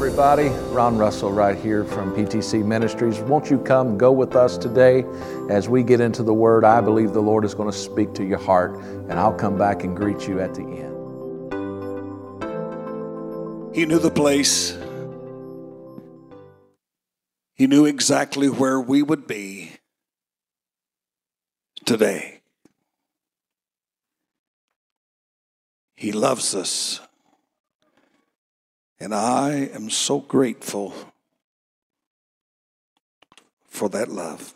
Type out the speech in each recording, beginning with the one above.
everybody. Don Russell right here from PTC Ministries. Won't you come go with us today as we get into the Word? I believe the Lord is going to speak to your heart, and I'll come back and greet you at the end. He knew the place, He knew exactly where we would be today. He loves us. And I am so grateful for that love.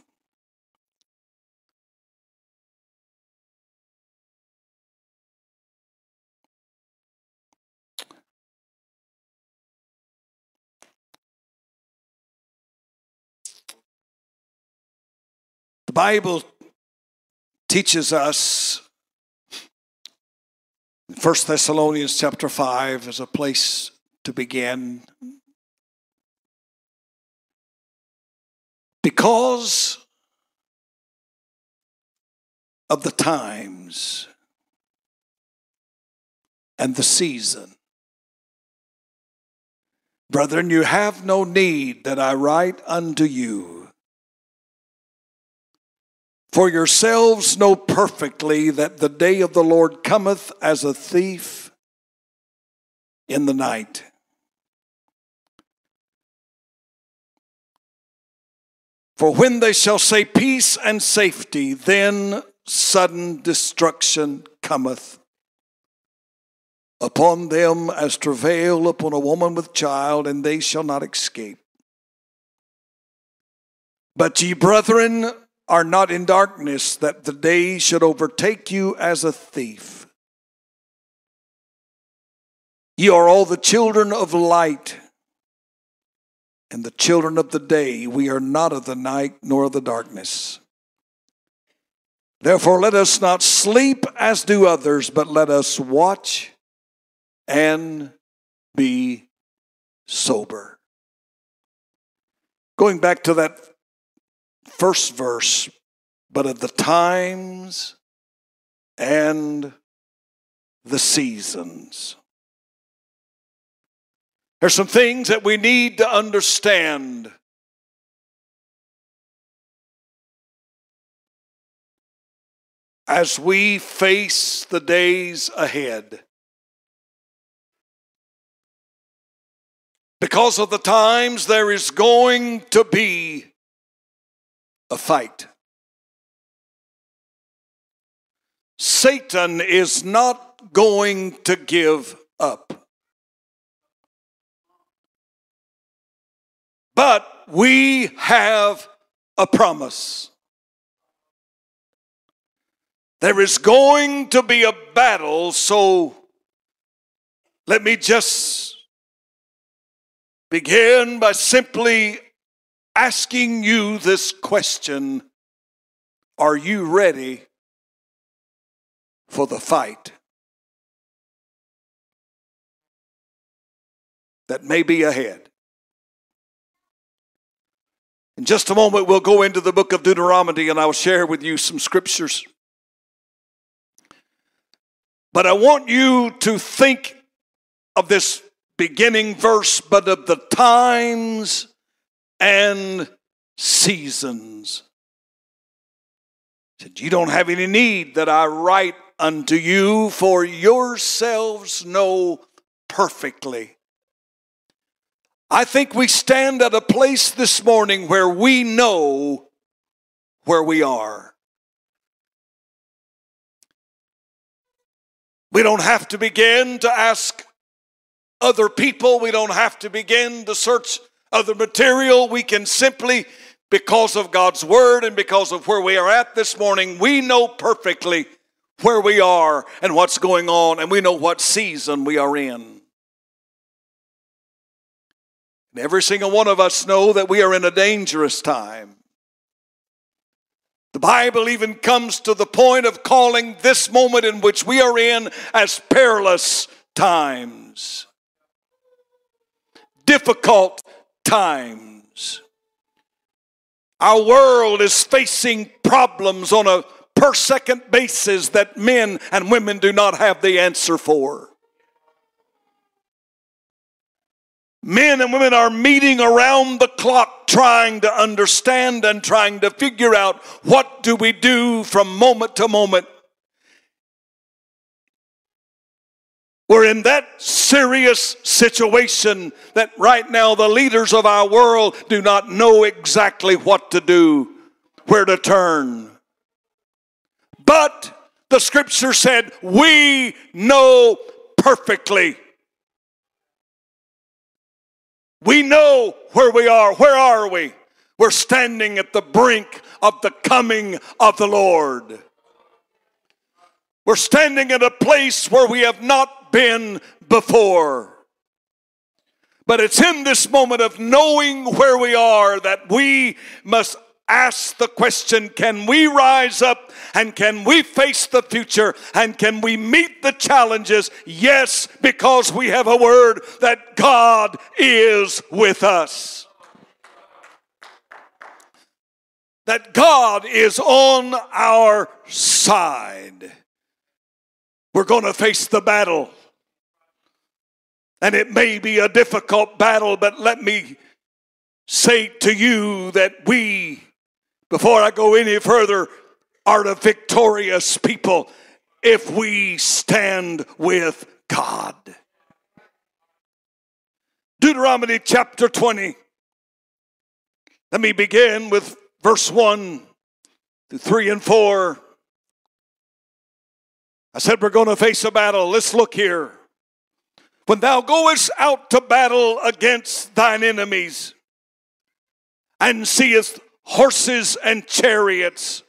The Bible teaches us 1 Thessalonians chapter 5 is a place to begin. Because of the times and the season. Brethren, you have no need that I write unto you. For yourselves know perfectly that the day of the Lord cometh as a thief in the night. For when they shall say peace and safety, then sudden destruction cometh upon them as travail upon a woman with child, and they shall not escape. But ye, brethren, are not in darkness, that the day should overtake you as a thief. Ye are all the children of light and the children of the day. We are not of the night nor of the darkness. Therefore, let us not sleep as do others, but let us watch and be sober. Going back to that first verse, but of the times and the seasons. There's some things that we need to understand. As we face the days ahead. Because of the times, there is going to be a fight. Satan is not going to give up. But we have a promise. There is going to be a battle, so let me just begin by simply asking you this question Are you ready for the fight that may be ahead? In just a moment, we'll go into the book of Deuteronomy and I'll share with you some scriptures. But I want you to think of this beginning verse, but of the times and seasons. He said, You don't have any need that I write unto you, for yourselves know perfectly I think we stand at a place this morning where we know where we are. We don't have to begin to ask other people, we don't have to begin to search other material. We can simply, because of God's word and because of where we are at this morning, we know perfectly where we are and what's going on, and we know what season we are in. And every single one of us know that we are in a dangerous time. The Bible even comes to the point of calling this moment in which we are in as perilous times, difficult times. Our world is facing problems on a per second basis that men and women do not have the answer for. Men and women are meeting around the clock trying to understand and trying to figure out what do we do from moment to moment. We're in that serious situation that right now the leaders of our world do not know exactly what to do, where to turn. But the scripture said, We know perfectly. We know where we are. Where are we? We're standing at the brink of the coming of the Lord. We're standing in a place where we have not been before. But it's in this moment of knowing where we are that we must ask the question can we rise up and can we face the future and can we meet the challenges? Yes, because we have a word that God is with us. That God is on our side. We're going to face the battle. And it may be a difficult battle, but let me say to you that we before I go any further, are the victorious people if we stand with God. Deuteronomy chapter 20. Let me begin with verse 1 to 3 and 4. I said we're going to face a battle. Let's look here. When thou goest out to battle against thine enemies and seest horses and chariots,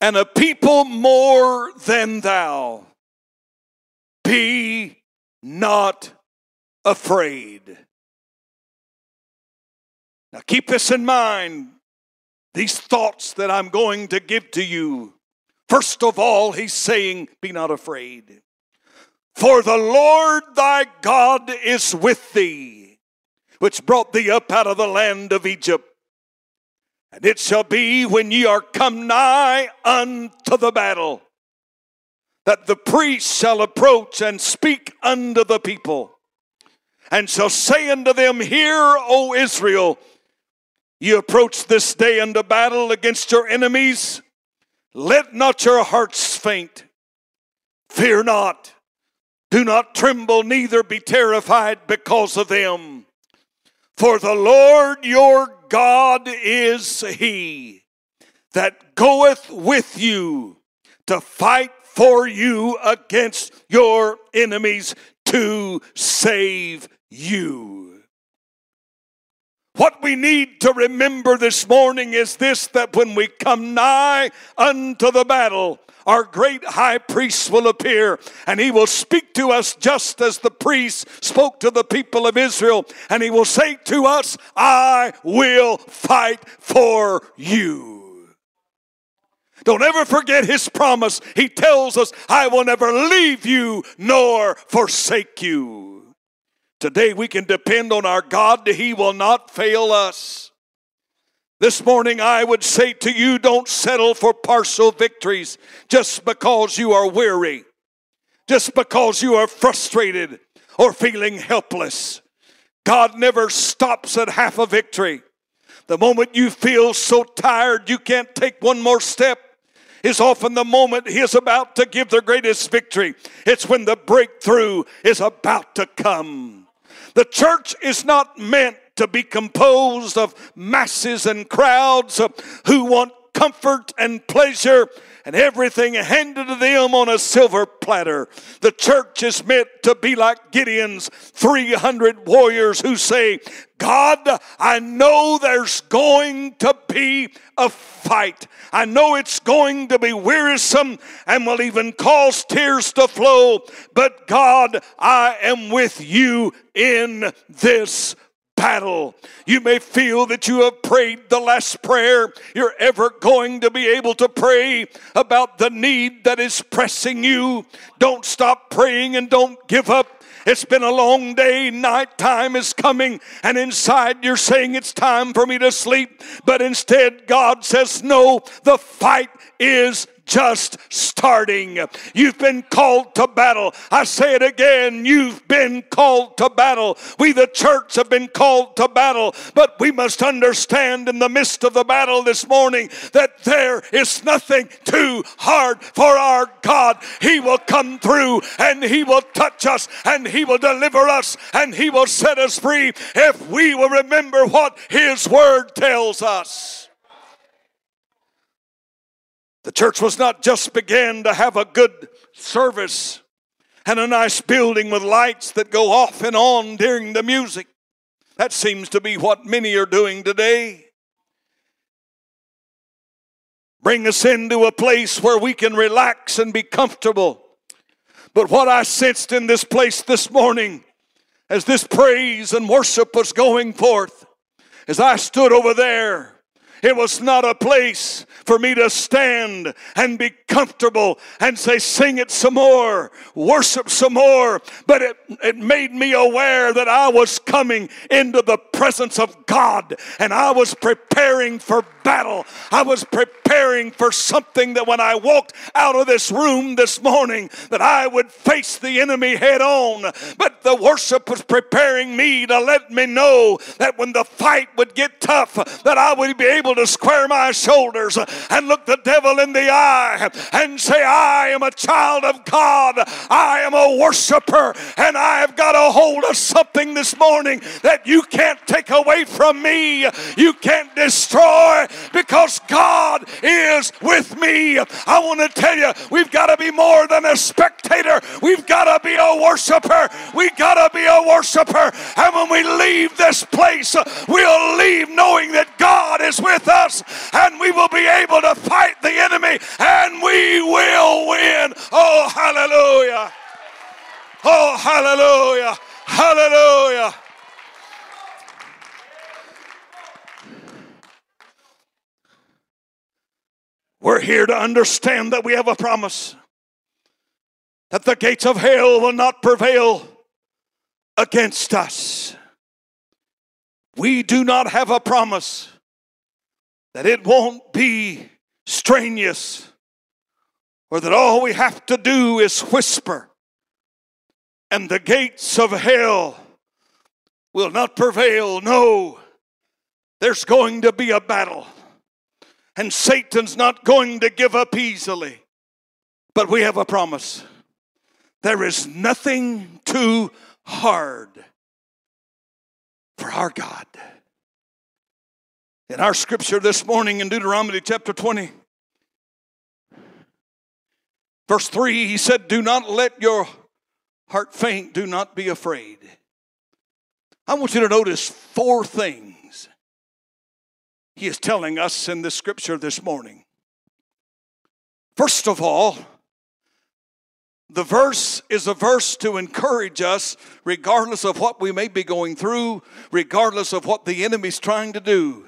and a people more than thou. Be not afraid. Now keep this in mind, these thoughts that I'm going to give to you. First of all, he's saying, Be not afraid. For the Lord thy God is with thee, which brought thee up out of the land of Egypt and it shall be when ye are come nigh unto the battle that the priest shall approach and speak unto the people, and shall say unto them, Hear, O Israel, ye approach this day unto battle against your enemies. Let not your hearts faint. Fear not. Do not tremble, neither be terrified because of them. For the Lord your God is he that goeth with you to fight for you against your enemies to save you. What we need to remember this morning is this that when we come nigh unto the battle, our great high priest will appear and he will speak to us just as the priest spoke to the people of Israel. And he will say to us, I will fight for you. Don't ever forget his promise. He tells us, I will never leave you nor forsake you. Today we can depend on our God, that He will not fail us. This morning, I would say to you don't settle for partial victories just because you are weary, just because you are frustrated or feeling helpless. God never stops at half a victory. The moment you feel so tired you can't take one more step is often the moment He is about to give the greatest victory. It's when the breakthrough is about to come. The church is not meant to be composed of masses and crowds who want comfort and pleasure and everything handed to them on a silver platter. The church is meant to be like Gideon's 300 warriors who say, God, I know there's going to be a fight. I know it's going to be wearisome and will even cause tears to flow, but God, I am with you in this battle. You may feel that you have prayed the last prayer you're ever going to be able to pray about the need that is pressing you. Don't stop praying and don't give up. It's been a long day. Night time is coming, and inside you're saying it's time for me to sleep. But instead, God says, No, the fight is just starting. You've been called to battle. I say it again. You've been called to battle. We, the church, have been called to battle, but we must understand in the midst of the battle this morning that there is nothing too hard for our God. He will come through and He will touch us and He will deliver us and He will set us free if we will remember what His Word tells us. The church was not just began to have a good service and a nice building with lights that go off and on during the music. That seems to be what many are doing today. Bring us into a place where we can relax and be comfortable. But what I sensed in this place this morning as this praise and worship was going forth, as I stood over there, it was not a place for me to stand and be comfortable and say, sing it some more, worship some more. But it, it made me aware that I was coming into the presence of God and I was preparing for battle. I was preparing for something that when I walked out of this room this morning, that I would face the enemy head on. But the worship was preparing me to let me know that when the fight would get tough, that I would be able to square my shoulders and look the devil in the eye and say, I am a child of God. I am a worshiper and I have got a hold of something this morning that you can't take away from me. You can't destroy because God is with me. I want to tell you, we've got to be more than a spectator. We've got to be a worshiper. We've got to be a worshiper. And when we leave this place, we'll leave knowing that God is with us and we will be able to fight the enemy and we will win. Oh, hallelujah. Oh, hallelujah. Hallelujah. We're here to understand that we have a promise that the gates of hell will not prevail against us. We do not have a promise that it won't be strenuous or that all we have to do is whisper and the gates of hell will not prevail. No, there's going to be a battle. And Satan's not going to give up easily. But we have a promise. There is nothing too hard for our God. In our scripture this morning in Deuteronomy chapter 20, verse 3, he said, Do not let your heart faint, do not be afraid. I want you to notice four things he is telling us in the scripture this morning. First of all, the verse is a verse to encourage us, regardless of what we may be going through, regardless of what the enemy's trying to do.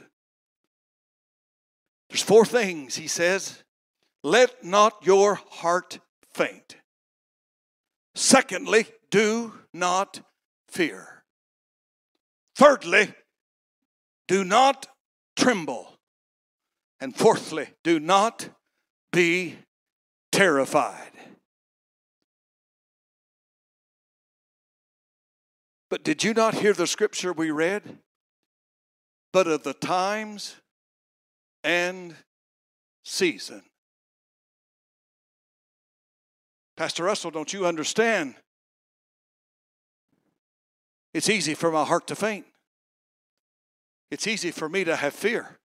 There's four things, he says. Let not your heart faint. Secondly, do not fear. Thirdly, do not tremble. And fourthly, do not be terrified. But did you not hear the scripture we read? But of the times and season. Pastor Russell, don't you understand? It's easy for my heart to faint. It's easy for me to have fear.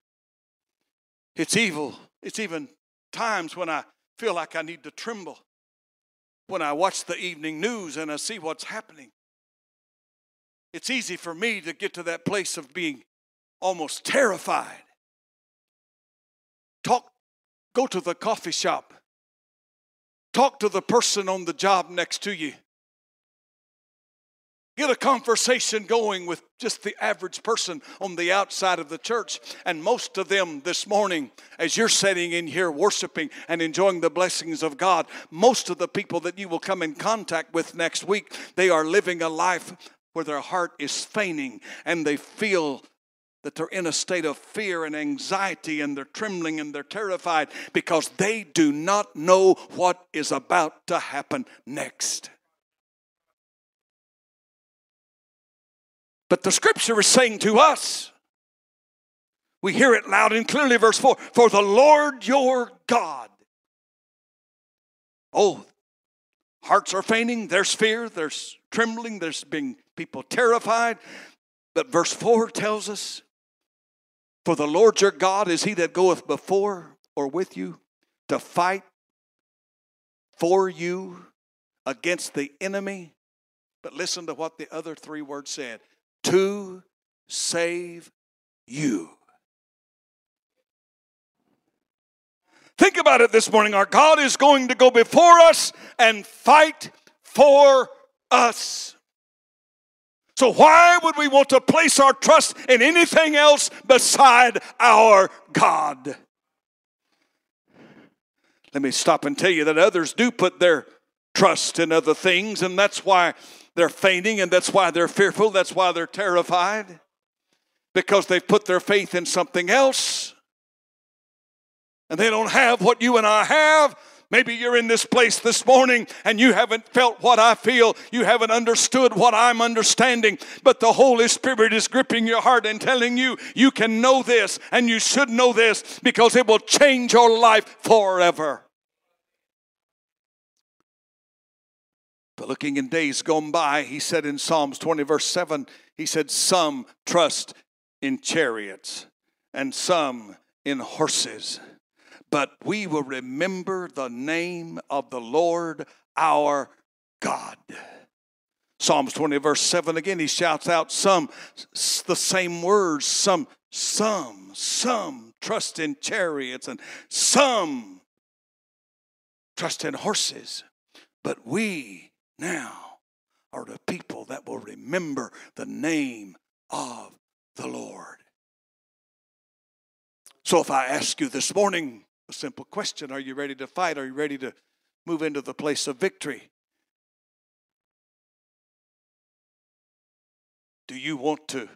It's evil. It's even times when I feel like I need to tremble. When I watch the evening news and I see what's happening. It's easy for me to get to that place of being almost terrified. Talk, go to the coffee shop. Talk to the person on the job next to you Get a conversation going with just the average person on the outside of the church. And most of them this morning, as you're sitting in here worshiping and enjoying the blessings of God, most of the people that you will come in contact with next week, they are living a life where their heart is fainting and they feel that they're in a state of fear and anxiety and they're trembling and they're terrified because they do not know what is about to happen next. But the scripture is saying to us, we hear it loud and clearly, verse 4 For the Lord your God. Oh, hearts are fainting, there's fear, there's trembling, there's being people terrified. But verse 4 tells us for the Lord your God is he that goeth before or with you to fight for you against the enemy. But listen to what the other three words said to save you. Think about it this morning. Our God is going to go before us and fight for us. So, why would we want to place our trust in anything else beside our God? Let me stop and tell you that others do put their trust in other things, and that's why they're fainting, and that's why they're fearful, that's why they're terrified, because they've put their faith in something else. And they don't have what you and I have, Maybe you're in this place this morning and you haven't felt what I feel. You haven't understood what I'm understanding. But the Holy Spirit is gripping your heart and telling you you can know this and you should know this because it will change your life forever. But looking in days gone by, he said in Psalms 20, verse 7, he said, Some trust in chariots and some in horses but we will remember the name of the Lord our God. Psalms 20, verse 7 again, he shouts out some, the same words, some, some, some trust in chariots, and some trust in horses. But we now are the people that will remember the name of the Lord. So if I ask you this morning, a simple question Are you ready to fight? Are you ready to move into the place of victory? Do you want to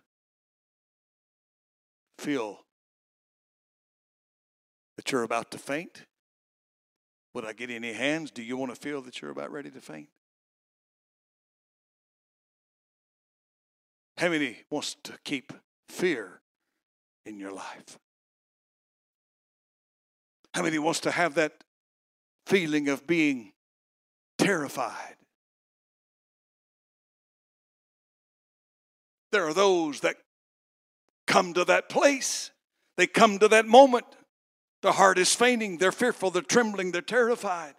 feel that you're about to faint? Would I get any hands? Do you want to feel that you're about ready to faint? How many wants to keep fear in your life? How many wants to have that feeling of being terrified? There are those that come to that place. They come to that moment. The heart is fainting. They're fearful. They're trembling. They're terrified.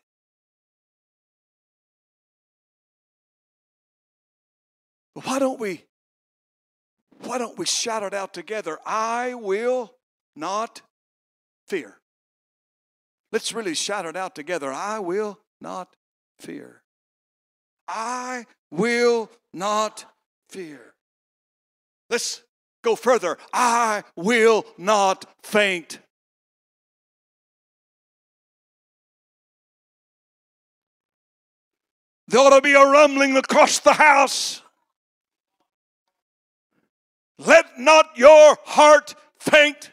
But why don't we why don't we shout it out together? I will not fear. Let's really shout it out together. I will not fear. I will not fear. Let's go further. I will not faint. There ought to be a rumbling across the house. Let not your heart faint.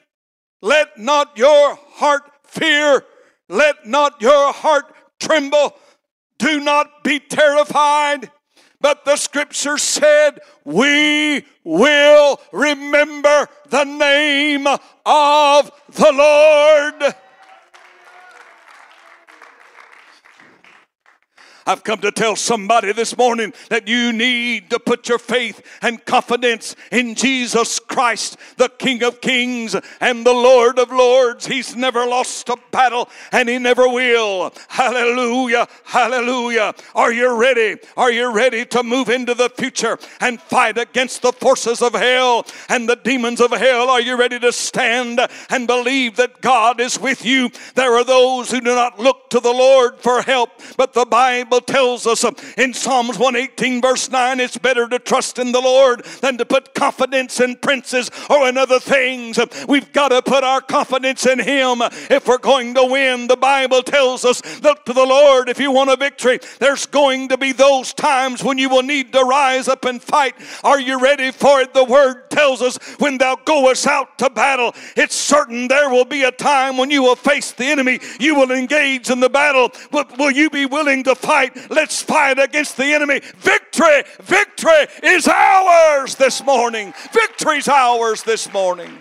Let not your heart fear. Let not your heart tremble. Do not be terrified. But the scripture said, We will remember the name of the Lord. I've come to tell somebody this morning that you need to put your faith and confidence in Jesus Christ, the King of Kings and the Lord of Lords. He's never lost a battle and he never will. Hallelujah. Hallelujah. Are you ready? Are you ready to move into the future and fight against the forces of hell and the demons of hell? Are you ready to stand and believe that God is with you? There are those who do not look to the Lord for help, but the Bible Bible tells us uh, in Psalms 118, verse 9, it's better to trust in the Lord than to put confidence in princes or in other things. We've got to put our confidence in Him if we're going to win. The Bible tells us, look to the Lord if you want a victory. There's going to be those times when you will need to rise up and fight. Are you ready for it? The Word tells us, when thou goest out to battle, it's certain there will be a time when you will face the enemy. You will engage in the battle. But will you be willing to fight? Let's fight against the enemy. Victory, victory is ours this morning. Victory's ours this morning.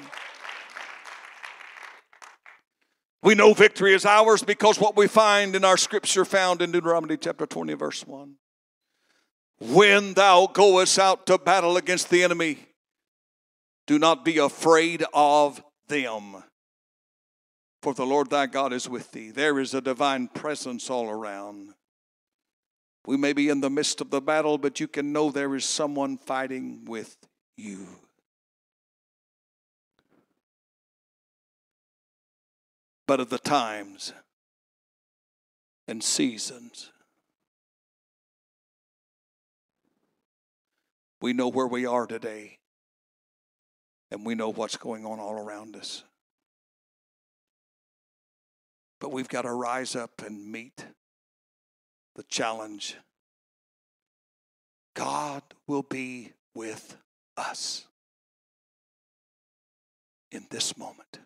We know victory is ours because what we find in our scripture found in Deuteronomy chapter 20, verse 1. When thou goest out to battle against the enemy, do not be afraid of them. For the Lord thy God is with thee. There is a divine presence all around. We may be in the midst of the battle, but you can know there is someone fighting with you. but of the times and seasons. We know where we are today, and we know what's going on all around us. But we've got to rise up and meet the challenge. God will be with us in this moment.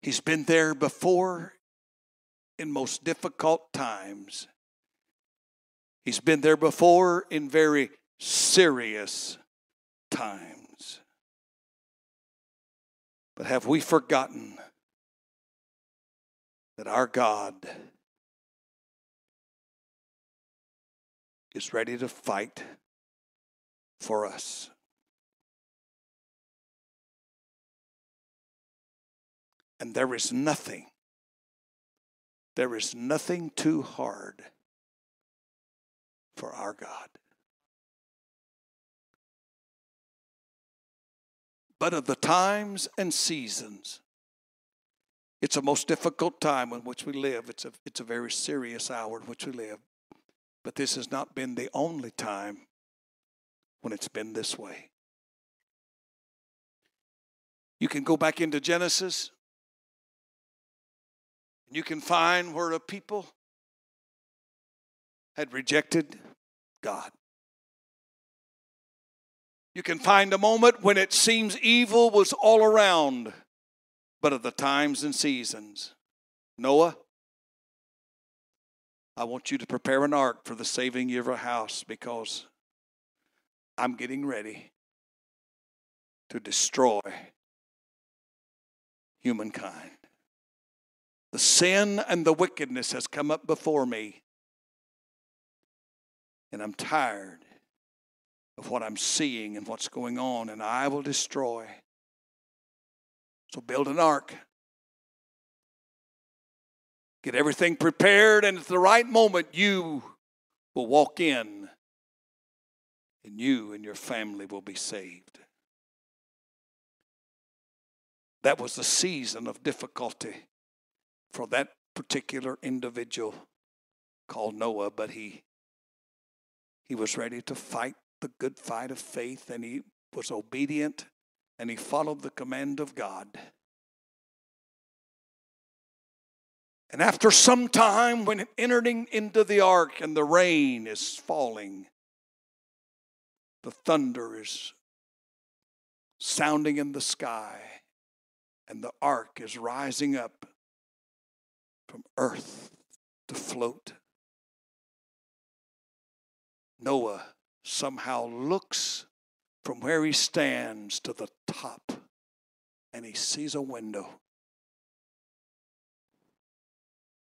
He's been there before in most difficult times. He's been there before in very serious times. But have we forgotten that our God is ready to fight for us? And there is nothing, there is nothing too hard for our God. But of the times and seasons, it's a most difficult time in which we live. It's a, it's a very serious hour in which we live. But this has not been the only time when it's been this way. You can go back into Genesis and you can find where a people had rejected God. You can find a moment when it seems evil was all around, but of the times and seasons. Noah, I want you to prepare an ark for the saving of your house because I'm getting ready to destroy humankind. The sin and the wickedness has come up before me. And I'm tired of what I'm seeing and what's going on, and I will destroy. So build an ark. Get everything prepared, and at the right moment, you will walk in, and you and your family will be saved. That was the season of difficulty for that particular individual called Noah, but he he was ready to fight the good fight of faith and he was obedient and he followed the command of God. And after some time, when entering into the ark and the rain is falling, the thunder is sounding in the sky, and the ark is rising up from earth to float. Noah somehow looks from where he stands to the top and he sees a window.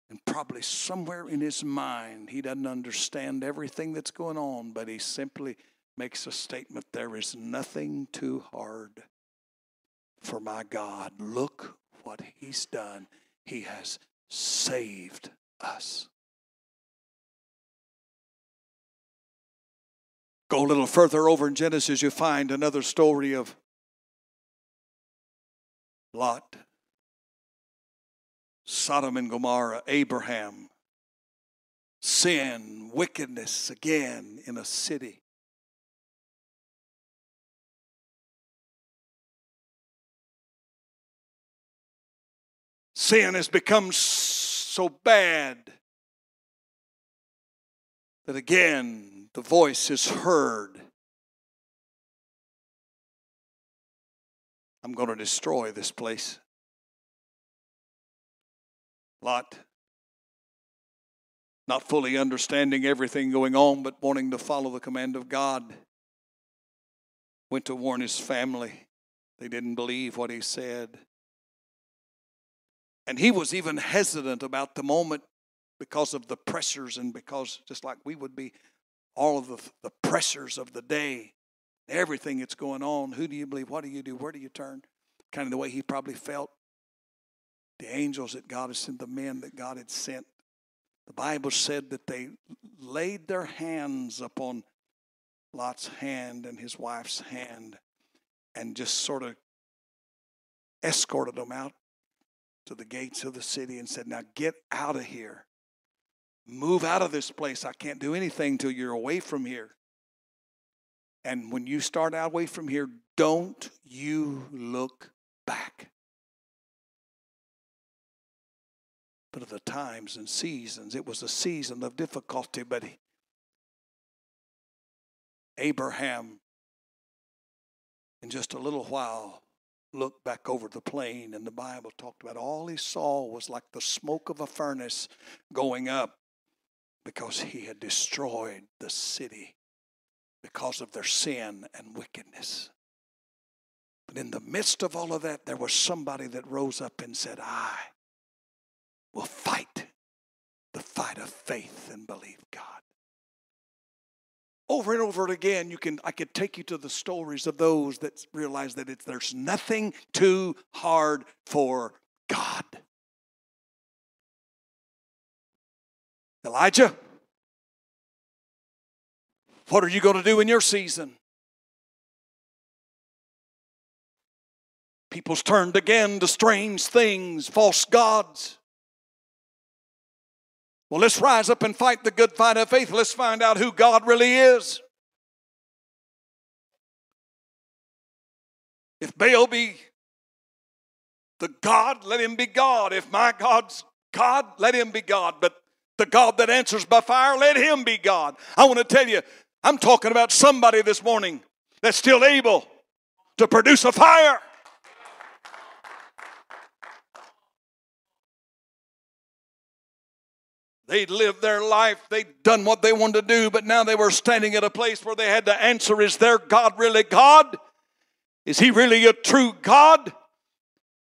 And probably somewhere in his mind, he doesn't understand everything that's going on, but he simply makes a statement there is nothing too hard for my God. Look what he's done. He has saved us. Go a little further over in Genesis, you find another story of Lot, Sodom and Gomorrah, Abraham, sin, wickedness again in a city. Sin has become so bad that again the voice is heard. I'm going to destroy this place. Lot, not fully understanding everything going on, but wanting to follow the command of God, went to warn his family. They didn't believe what he said. And he was even hesitant about the moment because of the pressures and because, just like we would be, all of the, the pressures of the day, everything that's going on. Who do you believe? What do you do? Where do you turn? Kind of the way he probably felt. The angels that God had sent, the men that God had sent. The Bible said that they laid their hands upon Lot's hand and his wife's hand and just sort of escorted them out to the gates of the city and said, Now get out of here. Move out of this place. I can't do anything till you're away from here. And when you start out away from here, don't you look back. But of the times and seasons, it was a season of difficulty, but Abraham, in just a little while, looked back over the plain, and the Bible talked about all he saw was like the smoke of a furnace going up because he had destroyed the city because of their sin and wickedness. But in the midst of all of that, there was somebody that rose up and said, I will fight the fight of faith and believe God. Over and over again, you can I could take you to the stories of those that realize that it's, there's nothing too hard for God. Elijah, what are you going to do in your season? People's turned again to strange things, false gods. Well, let's rise up and fight the good fight of faith. Let's find out who God really is. If Baal be the God, let him be God. If my God's God, let him be God. But the God that answers by fire, let him be God. I want to tell you, I'm talking about somebody this morning that's still able to produce a fire. They'd lived their life, they'd done what they wanted to do, but now they were standing at a place where they had to answer Is their God really God? Is He really a true God?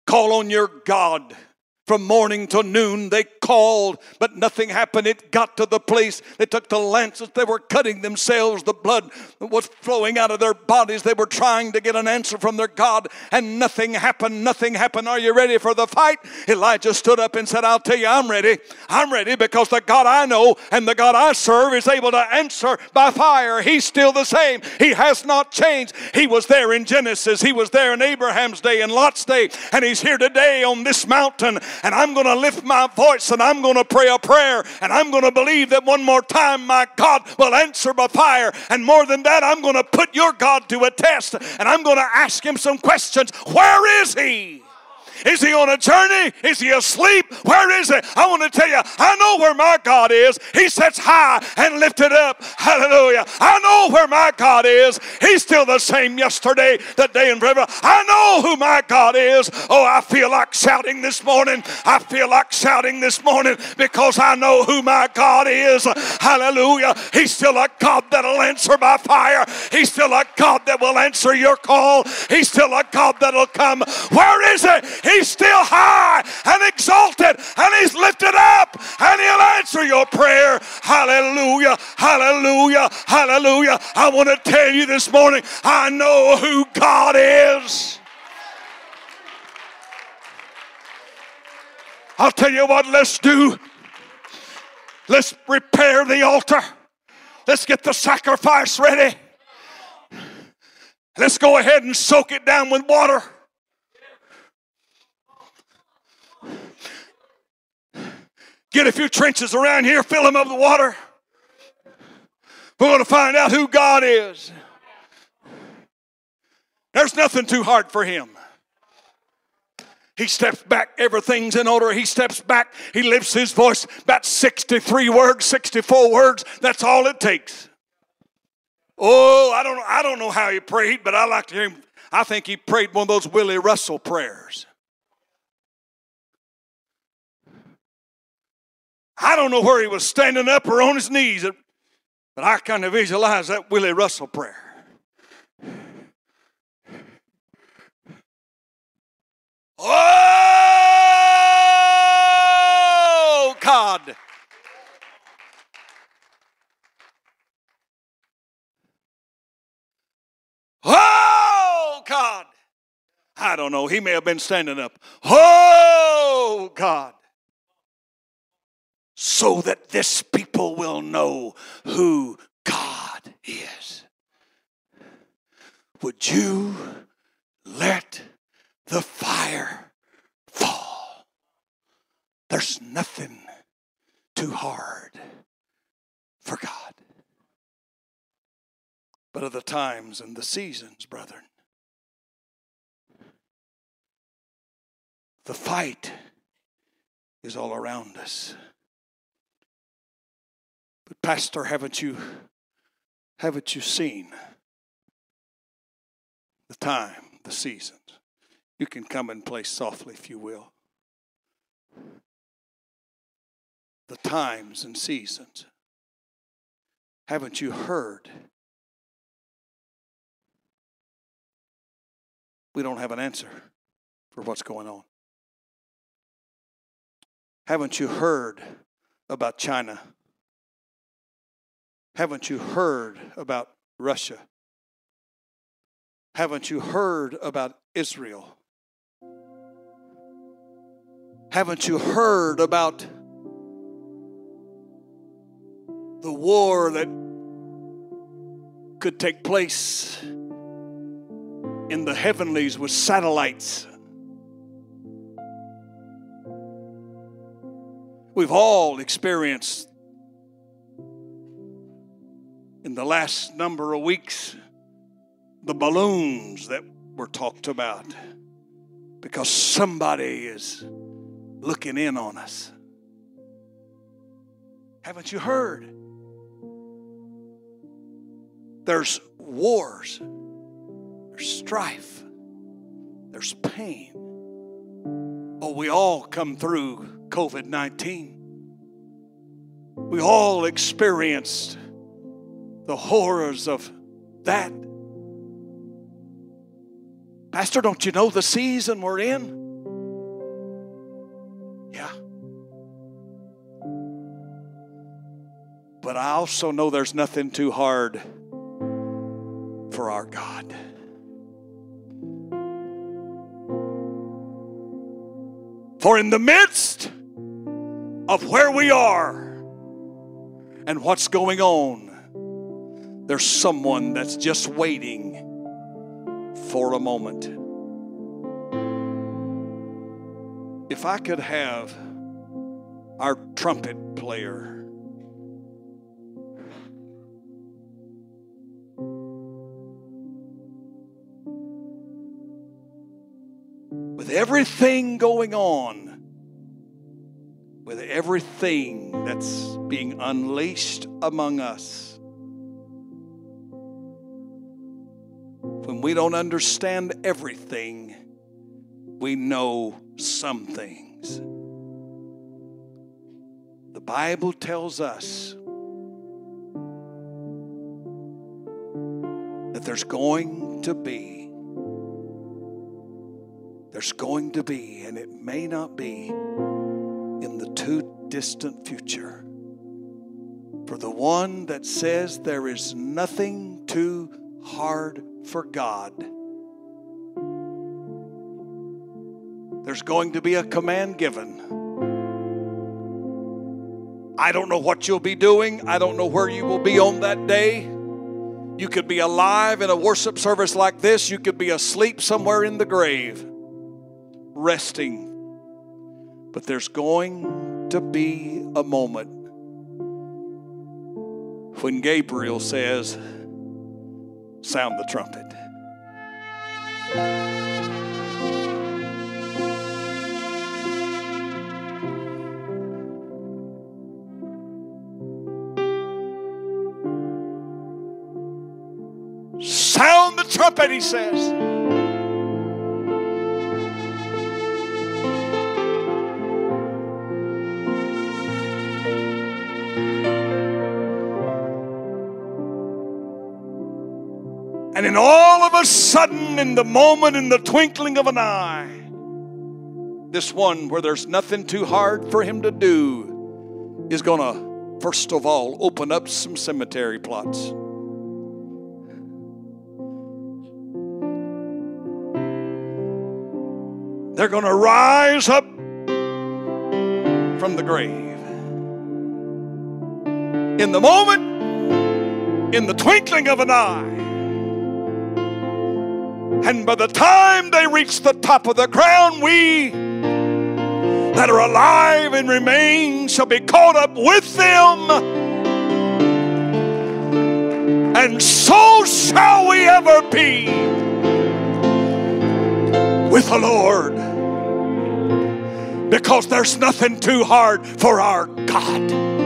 Call on your God. From morning to noon, they called, but nothing happened. It got to the place they took the lances, they were cutting themselves, the blood was flowing out of their bodies. They were trying to get an answer from their God, and nothing happened. Nothing happened. Are you ready for the fight? Elijah stood up and said, I'll tell you, I'm ready. I'm ready because the God I know and the God I serve is able to answer by fire. He's still the same, He has not changed. He was there in Genesis, He was there in Abraham's day and Lot's day, and He's here today on this mountain. And I'm going to lift my voice and I'm going to pray a prayer and I'm going to believe that one more time my God will answer by fire. And more than that, I'm going to put your God to a test and I'm going to ask him some questions. Where is he? Is he on a journey? Is he asleep? Where is he? I want to tell you, I know where my God is. He sits high and lifted up. Hallelujah. I know where my God is. He's still the same yesterday, today, and forever. I know who my God is. Oh, I feel like shouting this morning. I feel like shouting this morning because I know who my God is. Hallelujah. He's still a God that'll answer by fire. He's still a God that will answer your call. He's still a God that'll come. Where is it? He's still high and exalted and He's lifted up and He'll answer your prayer. Hallelujah, hallelujah, hallelujah. I want to tell you this morning, I know who God is. I'll tell you what, let's do. Let's repair the altar. Let's get the sacrifice ready. Let's go ahead and soak it down with water. Get a few trenches around here, fill them up with water. We're going to find out who God is. There's nothing too hard for Him. He steps back, everything's in order. He steps back, he lifts his voice about 63 words, 64 words. That's all it takes. Oh, I don't I don't know how he prayed, but I like to hear him. I think he prayed one of those Willie Russell prayers. I don't know where he was standing up or on his knees, but I kind of visualize that Willie Russell prayer. Oh, God. Oh, God. I don't know. He may have been standing up. Oh, God. So that this people will know who God is. Would you let the fire fall? There's nothing too hard for God. But of the times and the seasons, brethren, the fight is all around us. But pastor, haven't you haven't you seen the time, the seasons? You can come and play softly if you will. The times and seasons. Haven't you heard? We don't have an answer for what's going on. Haven't you heard about China? Haven't you heard about Russia? Haven't you heard about Israel? Haven't you heard about the war that could take place in the heavenlies with satellites? We've all experienced in the last number of weeks the balloons that were talked about because somebody is looking in on us. Haven't you heard? There's wars, there's strife, there's pain. Oh, we all come through COVID 19. We all experienced the horrors of that. Pastor, don't you know the season we're in? Yeah. But I also know there's nothing too hard for our God. For in the midst of where we are and what's going on, there's someone that's just waiting for a moment. If I could have our trumpet player. With everything going on, with everything that's being unleashed among us, when we don't understand everything, we know some things. The Bible tells us that there's going to be there's going to be, and it may not be in the too distant future, for the one that says there is nothing too hard for God. There's going to be a command given. I don't know what you'll be doing. I don't know where you will be on that day. You could be alive in a worship service like this. You could be asleep somewhere in the grave resting. But there's going to be a moment when Gabriel says, Sound the trumpet. Sound the trumpet, he says. And in all of a sudden, in the moment, in the twinkling of an eye, this one where there's nothing too hard for him to do is going to, first of all, open up some cemetery plots. They're going to rise up from the grave. In the moment, in the twinkling of an eye, and by the time they reach the top of the ground, we that are alive and remain shall be caught up with them. And so shall we ever be with the Lord. Because there's nothing too hard for our God.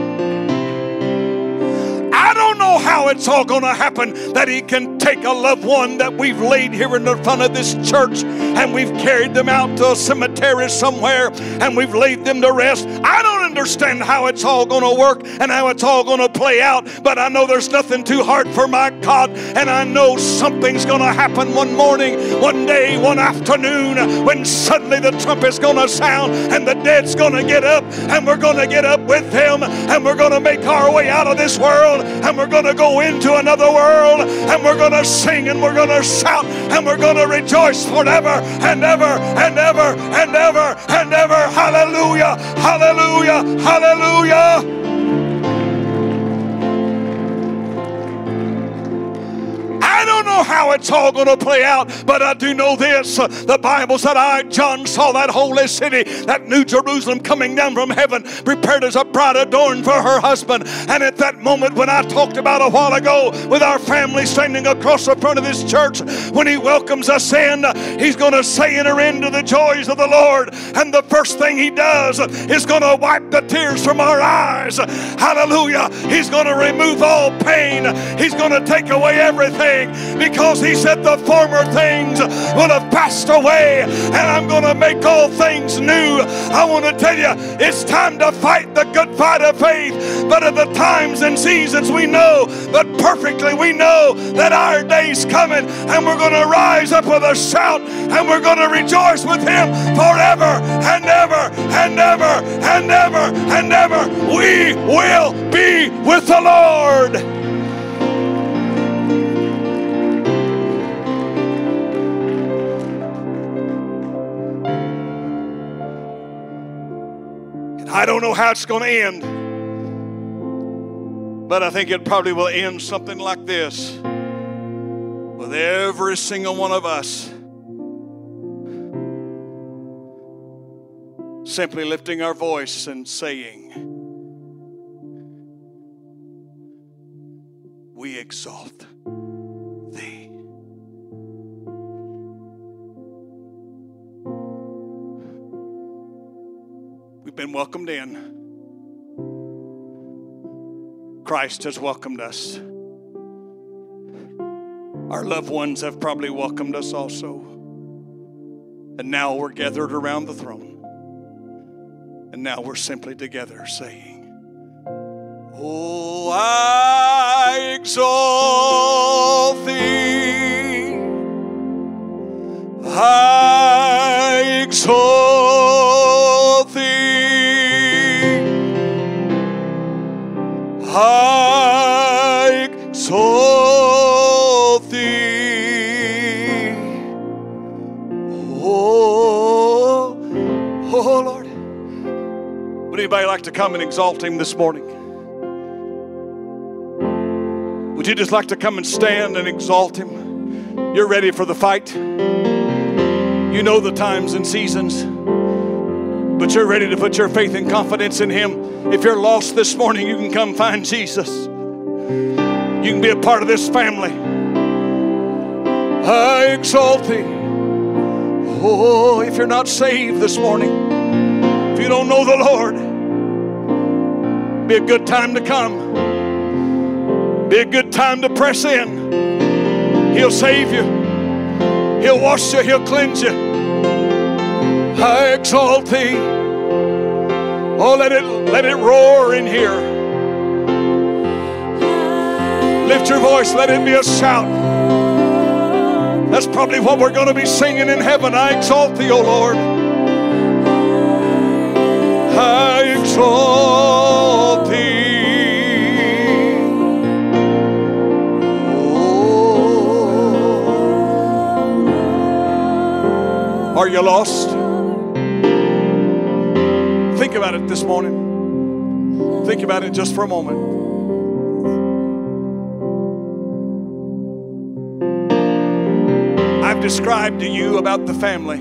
How it's all going to happen that He can take a loved one that we've laid here in the front of this church and we've carried them out to a cemetery somewhere and we've laid them to rest. I don't understand how it's all going to work and how it's all going to play out, but I know there's nothing too hard for my God, and I know something's going to happen one morning, one day, one afternoon when suddenly the trumpet's going to sound and the dead's going to get up and we're going to get up with them and we're going to make our way out of this world and we're going to go into another world and we're going to sing and we're going to shout and we're going to rejoice forever and ever and ever and ever and ever. Hallelujah! Hallelujah! Hallelujah! Don't know how it's all going to play out, but I do know this. The Bible said, I, John, saw that holy city, that new Jerusalem coming down from heaven, prepared as a bride adorned for her husband. And at that moment, when I talked about a while ago with our family standing across the front of this church, when he welcomes us in, he's going to say, Enter into the joys of the Lord. And the first thing he does is going to wipe the tears from our eyes. Hallelujah. He's going to remove all pain, he's going to take away everything because he said the former things will have passed away and I'm going to make all things new. I want to tell you, it's time to fight the good fight of faith. But at the times and seasons we know, but perfectly we know that our day's coming and we're going to rise up with a shout and we're going to rejoice with him forever and ever and ever and ever and ever. We will be with the Lord. I don't know how it's going to end, but I think it probably will end something like this. With every single one of us simply lifting our voice and saying, We exalt welcomed in. Christ has welcomed us. Our loved ones have probably welcomed us also. And now we're gathered around the throne. And now we're simply together saying, Oh, I exalt thee. I exalt Exalt thee. Oh, oh, oh Lord. Would anybody like to come and exalt him this morning? Would you just like to come and stand and exalt him? You're ready for the fight. You know the times and seasons, but you're ready to put your faith and confidence in him. If you're lost this morning, you can come find Jesus. You can be a part of this family. I exalt thee. Oh, if you're not saved this morning, if you don't know the Lord, be a good time to come. Be a good time to press in. He'll save you. He'll wash you, He'll cleanse you. I exalt thee. Oh, let it let it roar in here. Lift your voice, let it be a shout. That's probably what we're going to be singing in heaven. I exalt thee, O Lord. I exalt thee. Oh. Are you lost? Think about it this morning. Think about it just for a moment. I've described to you about the family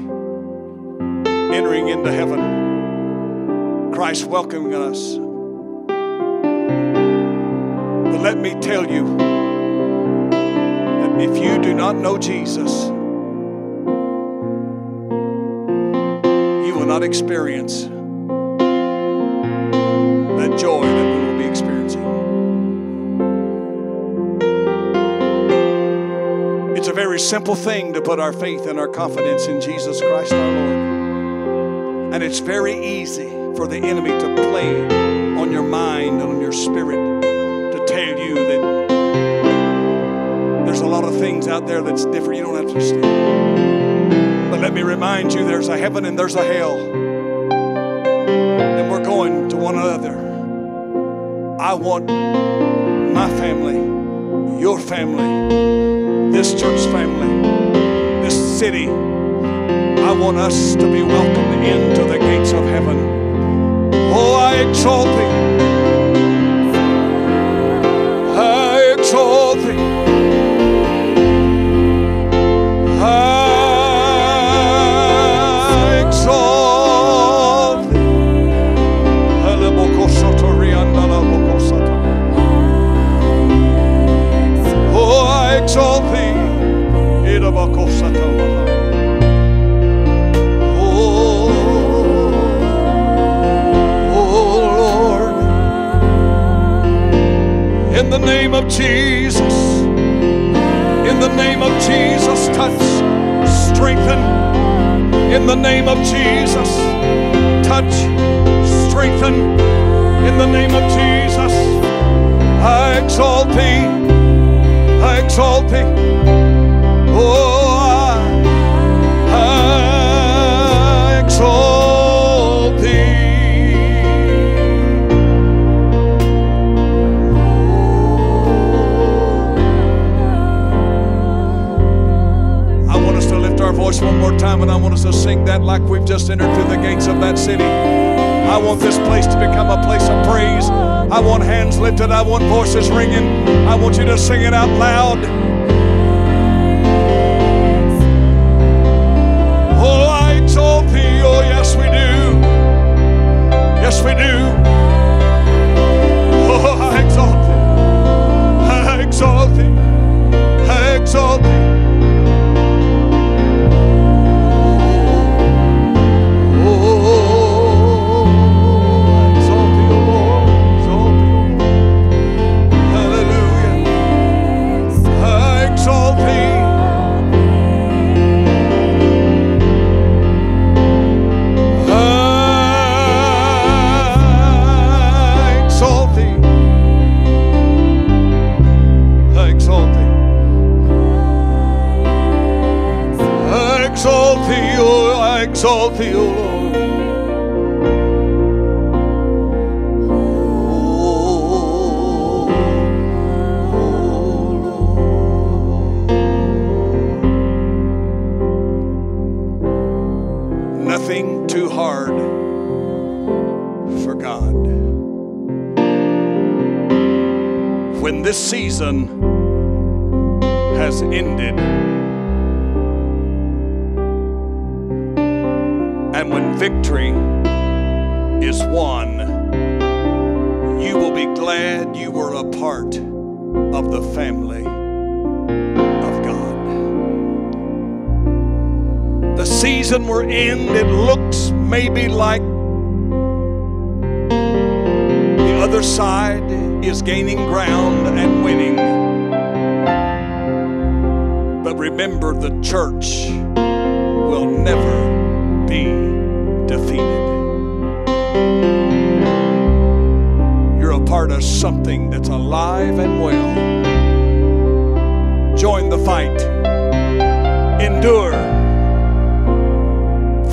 entering into heaven, Christ welcoming us. But let me tell you that if you do not know Jesus, you will not experience joy that we will be experiencing. It's a very simple thing to put our faith and our confidence in Jesus Christ our Lord. And it's very easy for the enemy to play on your mind and on your spirit to tell you that there's a lot of things out there that's different. You don't have to understand. But let me remind you there's a heaven and there's a hell. And we're going to one another. I want my family, your family, this church family, this city. I want us to be welcomed into the gates of heaven. Oh, I exalt thee. In the name of Jesus. In the name of Jesus, touch, strengthen. In the name of Jesus, touch, strengthen. In the name of Jesus, I exalt thee. I exalt thee. Oh, voice one more time and I want us to sing that like we've just entered through the gates of that city. I want this place to become a place of praise. I want hands lifted. I want voices ringing. I want you to sing it out loud. Oh, I exalt thee. Oh, yes, we do. Yes, we do. Oh, I exalt thee. I exalt thee. Exalt thee, season it looks maybe like the other side is gaining ground and winning. But remember, the church will never be defeated. You're a part of something that's alive and well. Join the fight, endure,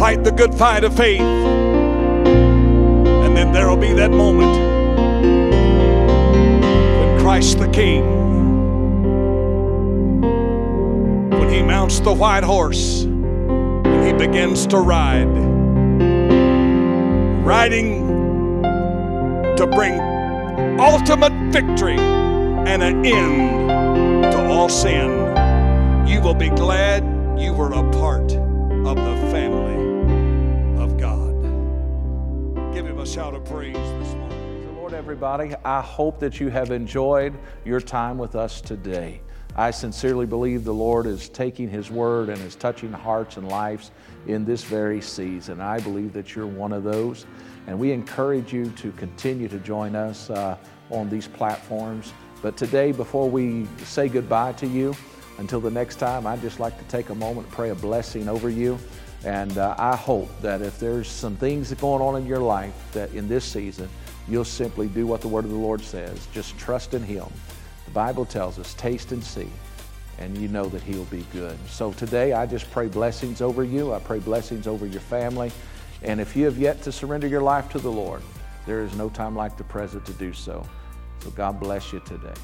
fight the good fight of faith, and then there'll be that moment when Christ the King, when he mounts the white horse and he begins to ride, riding to bring ultimate victory and an end to all sin. You will be glad you were a part of the family everybody, I hope that you have enjoyed your time with us today. I sincerely believe the Lord is taking His word and is touching hearts and lives in this very season. I believe that you're one of those. And we encourage you to continue to join us uh, on these platforms. But today, before we say goodbye to you, until the next time, I'd just like to take a moment and pray a blessing over you. And uh, I hope that if there's some things going on in your life that in this season, you'll simply do what the Word of the Lord says. Just trust in Him. The Bible tells us, taste and see, and you know that He'll be good. So today, I just pray blessings over you. I pray blessings over your family. And if you have yet to surrender your life to the Lord, there is no time like the present to do so. So God bless you today.